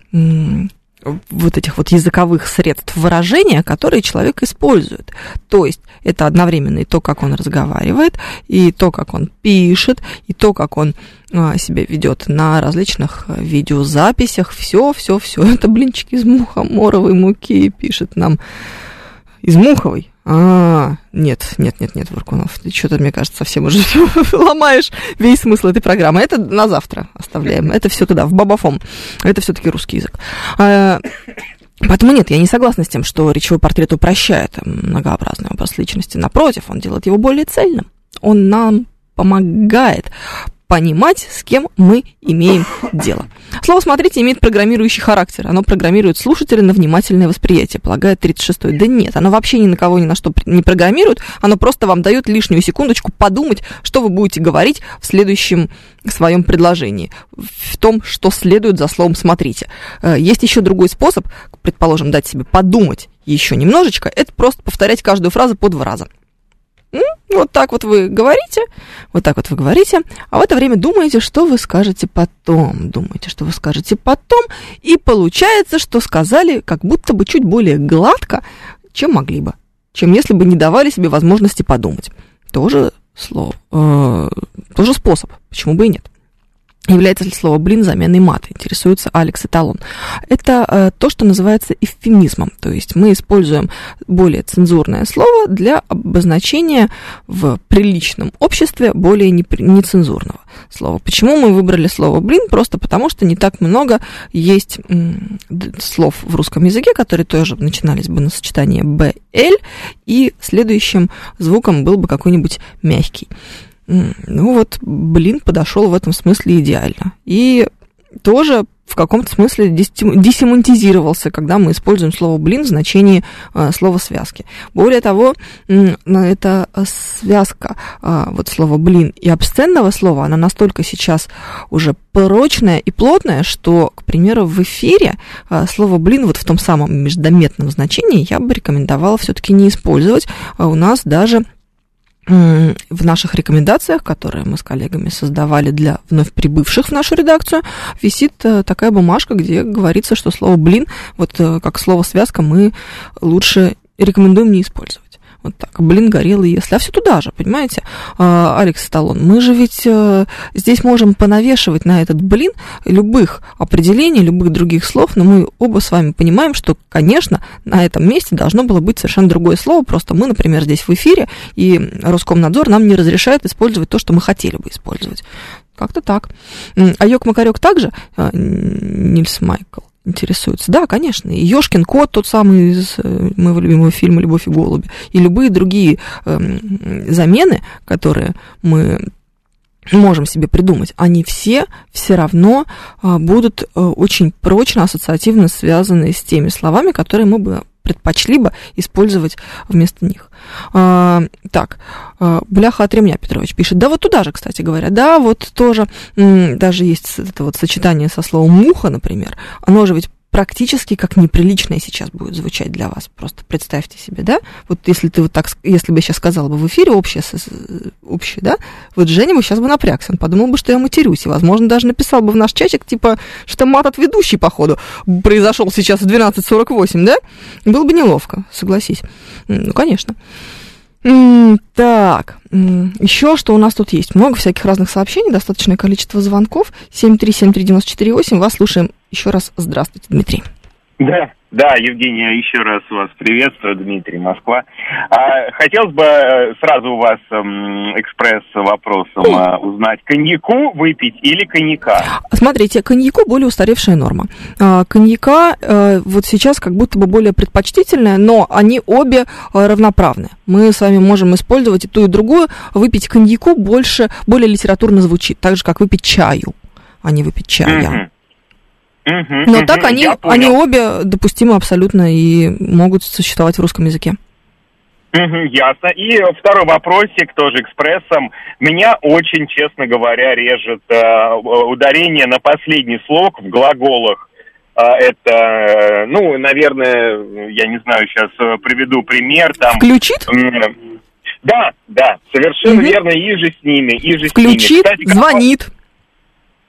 вот этих вот языковых средств выражения, которые человек использует. То есть это одновременно и то, как он разговаривает, и то, как он пишет, и то, как он а, себя ведет на различных а, видеозаписях. Все, все, все. Это блинчики из мухоморовой муки пишет нам. Из муховой? А, нет, нет, нет, нет, Варкунов, ты что-то, мне кажется, совсем уже ломаешь весь смысл этой программы. Это на завтра оставляем. Это все туда, в бабафом. Это все-таки русский язык. А, Поэтому нет, я не согласна с тем, что речевой портрет упрощает многообразный образ личности. Напротив, он делает его более цельным. Он нам помогает понимать, с кем мы имеем дело. Слово «смотрите» имеет программирующий характер. Оно программирует слушателя на внимательное восприятие, полагает 36-й. Да нет, оно вообще ни на кого ни на что не программирует, оно просто вам дает лишнюю секундочку подумать, что вы будете говорить в следующем своем предложении, в том, что следует за словом «смотрите». Э, есть еще другой способ, предположим, дать себе подумать еще немножечко, это просто повторять каждую фразу по два раза. Вот так вот вы говорите, вот так вот вы говорите, а в это время думаете, что вы скажете потом. Думаете, что вы скажете потом, и получается, что сказали как будто бы чуть более гладко, чем могли бы, чем если бы не давали себе возможности подумать. Тоже слово, э, тоже способ, почему бы и нет. Является ли слово «блин» заменой мата? Интересуется Алекс Эталон. Это э, то, что называется эвфемизмом. То есть мы используем более цензурное слово для обозначения в приличном обществе более нецензурного слова. Почему мы выбрали слово «блин»? Просто потому, что не так много есть м, слов в русском языке, которые тоже начинались бы на сочетание «б», «л», и следующим звуком был бы какой-нибудь мягкий. Ну вот, блин, подошел в этом смысле идеально. И тоже в каком-то смысле десемантизировался, когда мы используем слово «блин» в значении э, слова «связки». Более того, э, эта связка, э, вот слово «блин» и обсценного слова, она настолько сейчас уже прочная и плотная, что, к примеру, в эфире э, слово «блин» вот в том самом междометном значении я бы рекомендовала все-таки не использовать. А у нас даже в наших рекомендациях, которые мы с коллегами создавали для вновь прибывших в нашу редакцию, висит э, такая бумажка, где говорится, что слово «блин», вот э, как слово «связка» мы лучше рекомендуем не использовать. Вот так, блин, горело если. А все туда же, понимаете, а, Алекс Сталлон. Мы же ведь э, здесь можем понавешивать на этот блин любых определений, любых других слов, но мы оба с вами понимаем, что, конечно, на этом месте должно было быть совершенно другое слово, просто мы, например, здесь в эфире, и Роскомнадзор нам не разрешает использовать то, что мы хотели бы использовать. Как-то так. А Йок Макарек также, а, Нильс Майкл, интересуются. Да, конечно. И Ёшкин кот, тот самый из э, моего любимого фильма «Любовь и голуби», и любые другие э, замены, которые мы можем себе придумать, они все все равно э, будут э, очень прочно ассоциативно связаны с теми словами, которые мы бы предпочли бы использовать вместо них. А, так, а, бляха от ремня Петрович пишет. Да, вот туда же, кстати говоря. Да, вот тоже даже есть это вот сочетание со словом муха, например. Оно же ведь практически как неприличное сейчас будет звучать для вас. Просто представьте себе, да? Вот если ты вот так, если бы я сейчас сказала бы в эфире общее, общее да? Вот Женя бы сейчас бы напрягся, он подумал бы, что я матерюсь, и, возможно, даже написал бы в наш чатик, типа, что мат от ведущей, походу, произошел сейчас в 12.48, да? Было бы неловко, согласись. Ну, конечно. Так, еще что у нас тут есть? Много всяких разных сообщений, достаточное количество звонков. 7373948. Вас слушаем. Еще раз здравствуйте, Дмитрий. Да, да, Евгения, еще раз вас приветствую, Дмитрий, Москва. А, хотелось бы э, сразу у вас эм, экспресс-вопросом э, узнать, коньяку выпить или коньяка? Смотрите, коньяку более устаревшая норма. А, коньяка э, вот сейчас как будто бы более предпочтительная, но они обе равноправны. Мы с вами можем использовать и ту, и другую. Выпить коньяку больше, более литературно звучит, так же, как выпить чаю, а не выпить чая. Mm-hmm. Но угу, так они, они обе допустимы абсолютно и могут существовать в русском языке. Угу, ясно. И второй вопросик тоже экспрессом. Меня очень, честно говоря, режет э, ударение на последний слог в глаголах. Э, это, ну, наверное, я не знаю, сейчас э, приведу пример. Там, Включит? Э, да, да, совершенно угу. верно, и же с ними, и же Включит, с ними. Кстати, звонит.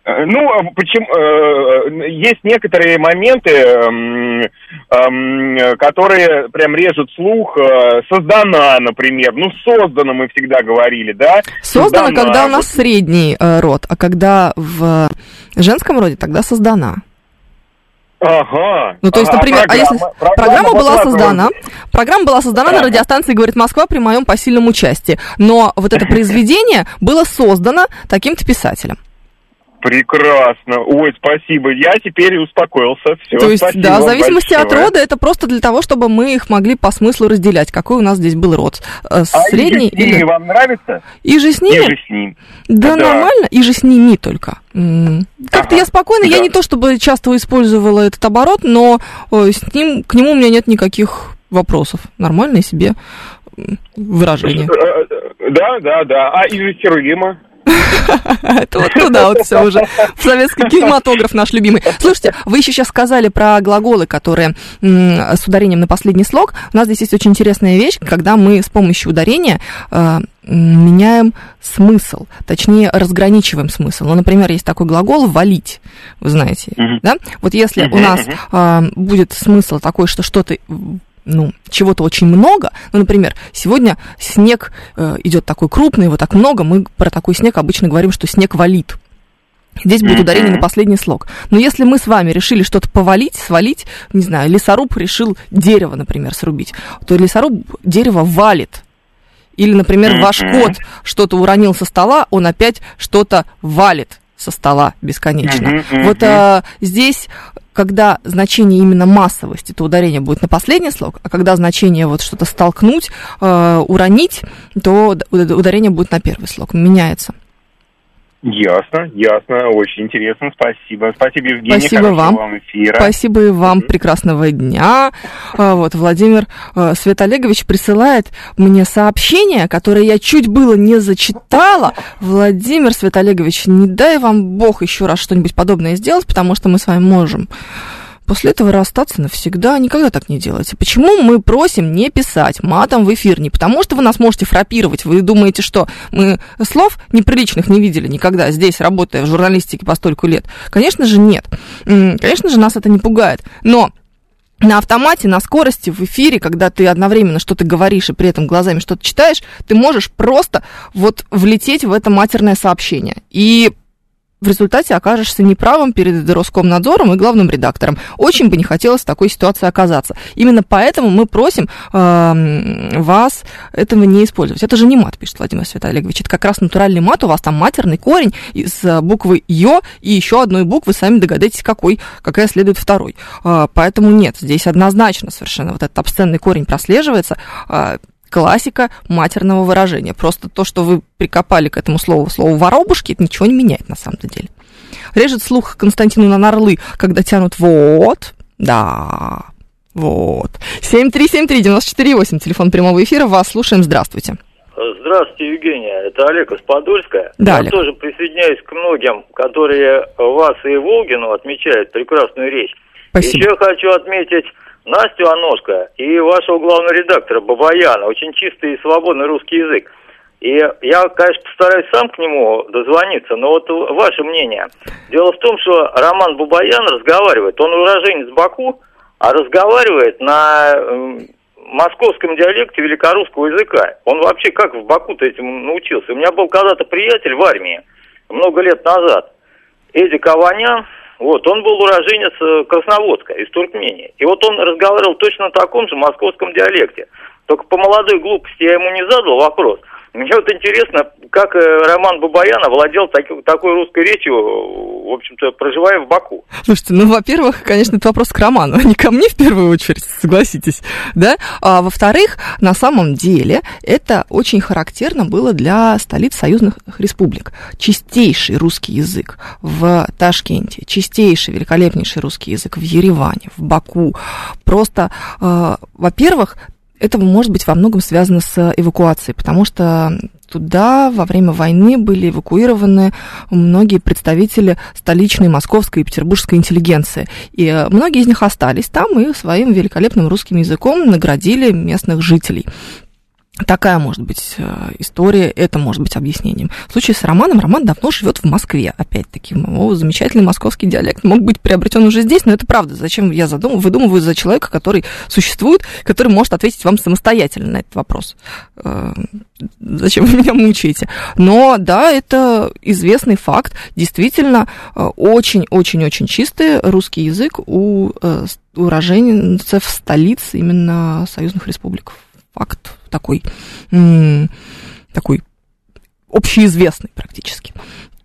Э, ну, а почему э, есть некоторые моменты, э, э, которые прям режут слух. Э, создана, например. Ну, создана мы всегда говорили, да? Создана, создана. когда у нас средний э, род, а когда в женском роде, тогда создана. Ага. Ну, то есть, например, программа, а если программа, программа была создана, программа была создана ага. на радиостанции «Говорит Москва» при моем посильном участии, но вот это произведение было создано таким-то писателем. Прекрасно. Ой, спасибо. Я теперь успокоился. Все, То есть, да, в зависимости от большое. рода, это просто для того, чтобы мы их могли по смыслу разделять. Какой у нас здесь был род? Э, А Средний и же с ними или... вам нравится? И же с ними? И же с ним. Да, Да. нормально, и же с ними только. Как-то Ага, я спокойно, я да. не то чтобы часто использовала этот оборот, но э, с ним, к нему у меня нет никаких вопросов. Нормальное себе выражение. Э, Да, да, да. А и же Сергима? Это вот туда вот все уже. Советский кинематограф наш любимый. Слушайте, вы еще сейчас сказали про глаголы, которые с ударением на последний слог. У нас здесь есть очень интересная вещь, когда мы с помощью ударения э, меняем смысл, точнее разграничиваем смысл. Ну, например, есть такой глагол «валить», вы знаете, Мгм. да? Вот если у Мгм, нас а, будет смысл такой, что что-то ну, чего-то очень много. Ну, например, сегодня снег э, идет такой крупный, его так много. Мы про такой снег обычно говорим, что снег валит. Здесь будет ударение на последний слог. Но если мы с вами решили что-то повалить, свалить, не знаю, лесоруб решил дерево, например, срубить, то лесоруб дерево валит. Или, например, ваш кот что-то уронил со стола, он опять что-то валит со стола бесконечно. Вот а, здесь, когда значение именно массовости, то ударение будет на последний слог, а когда значение вот что-то столкнуть, э, уронить, то уд- ударение будет на первый слог, меняется. Ясно, ясно. Очень интересно. Спасибо. Спасибо, Евгений. Спасибо вам. вам эфира. Спасибо и вам, прекрасного дня. А, Вот, Владимир э, Свет Олегович присылает мне сообщение, которое я чуть было не зачитала. Владимир Свет Олегович, не дай вам Бог еще раз что-нибудь подобное сделать, потому что мы с вами можем после этого расстаться навсегда. Никогда так не делайте. Почему мы просим не писать матом в эфир? Не потому, что вы нас можете фрапировать. Вы думаете, что мы слов неприличных не видели никогда здесь, работая в журналистике по столько лет? Конечно же, нет. Конечно же, нас это не пугает. Но на автомате, на скорости, в эфире, когда ты одновременно что-то говоришь и при этом глазами что-то читаешь, ты можешь просто вот влететь в это матерное сообщение. И в результате окажешься неправым перед Роскомнадзором и главным редактором. Очень бы не хотелось в такой ситуации оказаться. Именно поэтому мы просим эм, вас этого не использовать. Это же не мат, пишет Владимир Света Олегович. Это как раз натуральный мат. У вас там матерный корень из э, буквы Ё и еще одной буквы. Сами догадайтесь, какой, какая следует второй. Э, поэтому нет, здесь однозначно совершенно вот этот обсценный корень прослеживается. Э, классика матерного выражения. Просто то, что вы прикопали к этому слову, слову воробушки, это ничего не меняет на самом деле. Режет слух Константину на нарлы, когда тянут вот, да, вот. 7373948, телефон прямого эфира, вас слушаем, здравствуйте. Здравствуйте, Евгения. Это Олег из Подольска. Да, Я Олег. тоже присоединяюсь к многим, которые вас и Волгину отмечают прекрасную речь. Спасибо. Еще хочу отметить Настю Аношко и вашего главного редактора Бабаяна. Очень чистый и свободный русский язык. И я, конечно, постараюсь сам к нему дозвониться, но вот ваше мнение. Дело в том, что Роман Бабаян разговаривает, он уроженец Баку, а разговаривает на московском диалекте великорусского языка. Он вообще как в Баку-то этим научился? У меня был когда-то приятель в армии, много лет назад, Эдик Аванян, вот, он был уроженец э, Красноводска, из Туркмении. И вот он разговаривал точно на таком же московском диалекте. Только по молодой глупости я ему не задал вопрос. Мне вот интересно, как э, Роман Бабаян овладел таки- такой русской речью, э, в общем-то, проживая в Баку. Слушайте, ну, во-первых, конечно, это вопрос к Роману, а не ко мне в первую очередь, согласитесь, да? А во-вторых, на самом деле, это очень характерно было для столиц союзных республик. Чистейший русский язык в Ташкенте, чистейший, великолепнейший русский язык в Ереване, в Баку. Просто, э, во-первых, это может быть во многом связано с эвакуацией, потому что туда во время войны были эвакуированы многие представители столичной московской и петербургской интеллигенции. И э, многие из них остались там и своим великолепным русским языком наградили местных жителей. Такая может быть э, история, это может быть объяснением. В случае с Романом, Роман давно живет в Москве, опять-таки. О, замечательный московский диалект. Мог быть приобретен уже здесь, но это правда. Зачем я задум... выдумываю за человека, который существует, который может ответить вам самостоятельно на этот вопрос? Э, Зачем вы меня мучаете? Но да, это известный факт. Действительно, э, очень-очень-очень чистый русский язык у уроженцев столиц именно союзных республик. Факт такой, такой общеизвестный практически.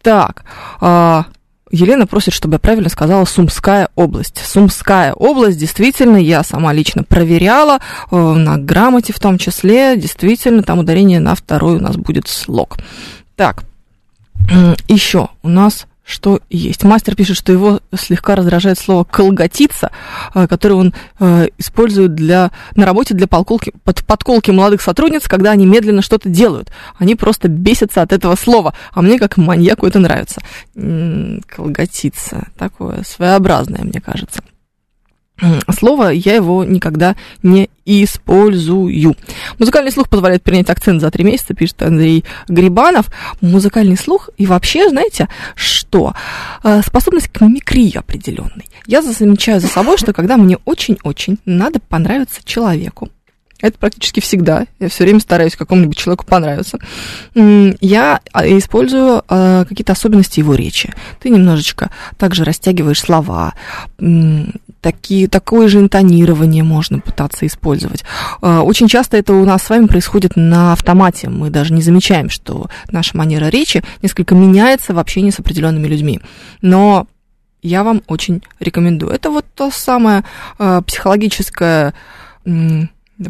Так, а, Елена просит, чтобы я правильно сказала Сумская область. Сумская область, действительно, я сама лично проверяла, э, на грамоте в том числе, действительно, там ударение на второй у нас будет слог. Так, еще у нас что есть. Мастер пишет, что его слегка раздражает слово «колготиться», э, которое он э, использует для, на работе для подколки, под, подколки молодых сотрудниц, когда они медленно что-то делают. Они просто бесятся от этого слова, а мне как маньяку это нравится. Колготиться. Такое своеобразное, мне кажется слово, я его никогда не использую. Музыкальный слух позволяет принять акцент за три месяца, пишет Андрей Грибанов. Музыкальный слух и вообще, знаете, что? Э, способность к мимикрии определенной. Я замечаю за собой, что когда мне очень-очень надо понравиться человеку, это практически всегда. Я все время стараюсь какому-нибудь человеку понравиться. Я а, использую а, какие-то особенности его речи. Ты немножечко также растягиваешь слова. Такие, такое же интонирование можно пытаться использовать. А, очень часто это у нас с вами происходит на автомате. Мы даже не замечаем, что наша манера речи несколько меняется в общении с определенными людьми. Но я вам очень рекомендую. Это вот то самое психологическое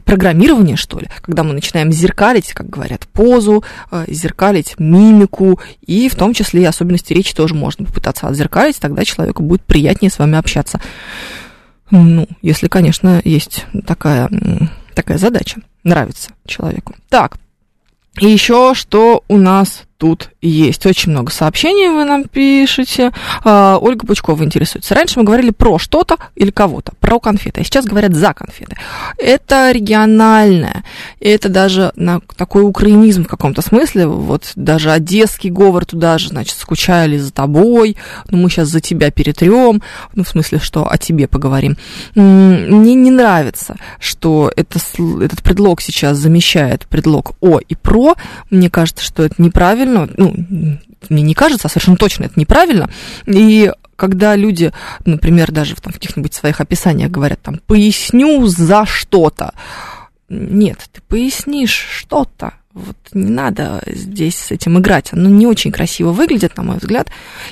программирование, что ли, когда мы начинаем зеркалить, как говорят, позу, э, зеркалить мимику, и в том числе и особенности речи тоже можно попытаться отзеркалить, тогда человеку будет приятнее с вами общаться. Ну, если, конечно, есть такая, такая задача, нравится человеку. Так, и еще что у нас тут есть. Очень много сообщений вы нам пишете. А, Ольга Пучкова интересуется. Раньше мы говорили про что-то или кого-то, про конфеты, а сейчас говорят за конфеты. Это региональное, это даже на такой украинизм в каком-то смысле, вот даже одесский говор туда же, значит, скучали за тобой, но мы сейчас за тебя перетрем, ну, в смысле, что о тебе поговорим. Мне не нравится, что это, этот предлог сейчас замещает предлог о и про. Мне кажется, что это неправильно неправильно, ну, мне не кажется, а совершенно точно это неправильно. И когда люди, например, даже в, там, в каких-нибудь своих описаниях говорят, там, поясню за что-то. Нет, ты пояснишь что-то. Вот не надо здесь с этим играть. Оно не очень красиво выглядит, на мой взгляд.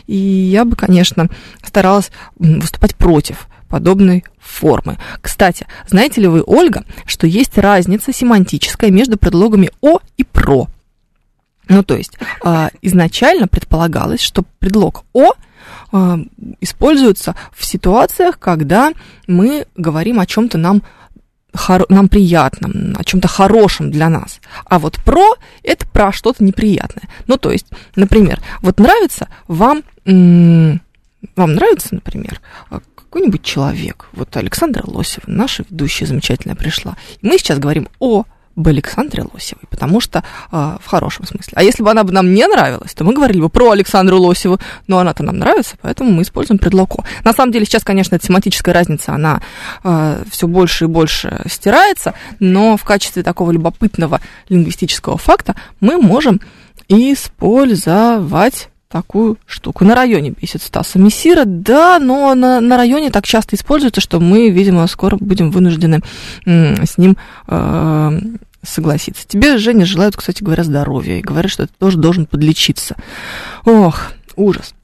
И я бы, конечно, старалась выступать против подобной формы. Кстати, знаете ли вы, Ольга, что есть разница семантическая между предлогами «о» и «про»? Ну, то есть э, изначально предполагалось, что предлог «о» э, используется в ситуациях, когда мы говорим о чем-то нам нам приятном, о чем-то хорошем для нас. А вот про это про что-то неприятное. Ну, то есть, например, вот нравится вам, вам нравится, например, какой-нибудь человек, вот Александра Лосева, наша ведущая замечательная пришла. Мы сейчас говорим о об Александре Лосевой, потому что э, в хорошем смысле. А если бы она бы нам не нравилась, то мы говорили бы про Александру Лосеву, но она-то нам нравится, поэтому мы используем предлог «о». На самом деле сейчас, конечно, эта семантическая разница, она э, все больше и больше стирается, но в качестве такого любопытного лингвистического факта мы можем использовать такую штуку. На районе бесит Стаса Мессира, да, но на, на районе так часто используется, что мы, видимо, скоро будем вынуждены с ним э, согласиться. Тебе, Женя, желают, кстати говоря, здоровья и говорят, что ты тоже должен подлечиться. Ох, ужас.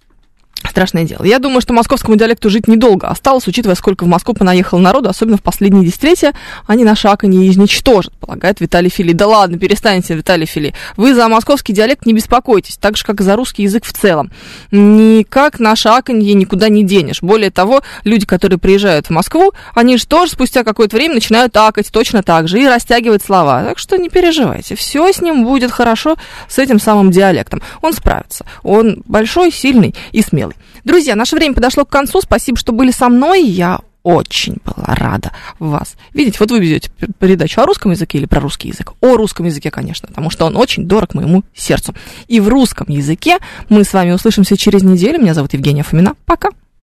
Страшное дело. Я думаю, что московскому диалекту жить недолго осталось, учитывая, сколько в Москву понаехало народу, особенно в последние десятилетия, они на шаг не изничтожат, полагает Виталий Фили. Да ладно, перестаньте, Виталий Фили. Вы за московский диалект не беспокойтесь, так же, как и за русский язык в целом. Никак на шаканье никуда не денешь. Более того, люди, которые приезжают в Москву, они же тоже спустя какое-то время начинают акать точно так же и растягивать слова. Так что не переживайте, все с ним будет хорошо, с этим самым диалектом. Он справится. Он большой, сильный и смелый. Друзья, наше время подошло к концу. Спасибо, что были со мной. Я очень была рада вас видеть. Вот вы ведете передачу о русском языке или про русский язык? О русском языке, конечно, потому что он очень дорог моему сердцу. И в русском языке мы с вами услышимся через неделю. Меня зовут Евгения Фомина. Пока.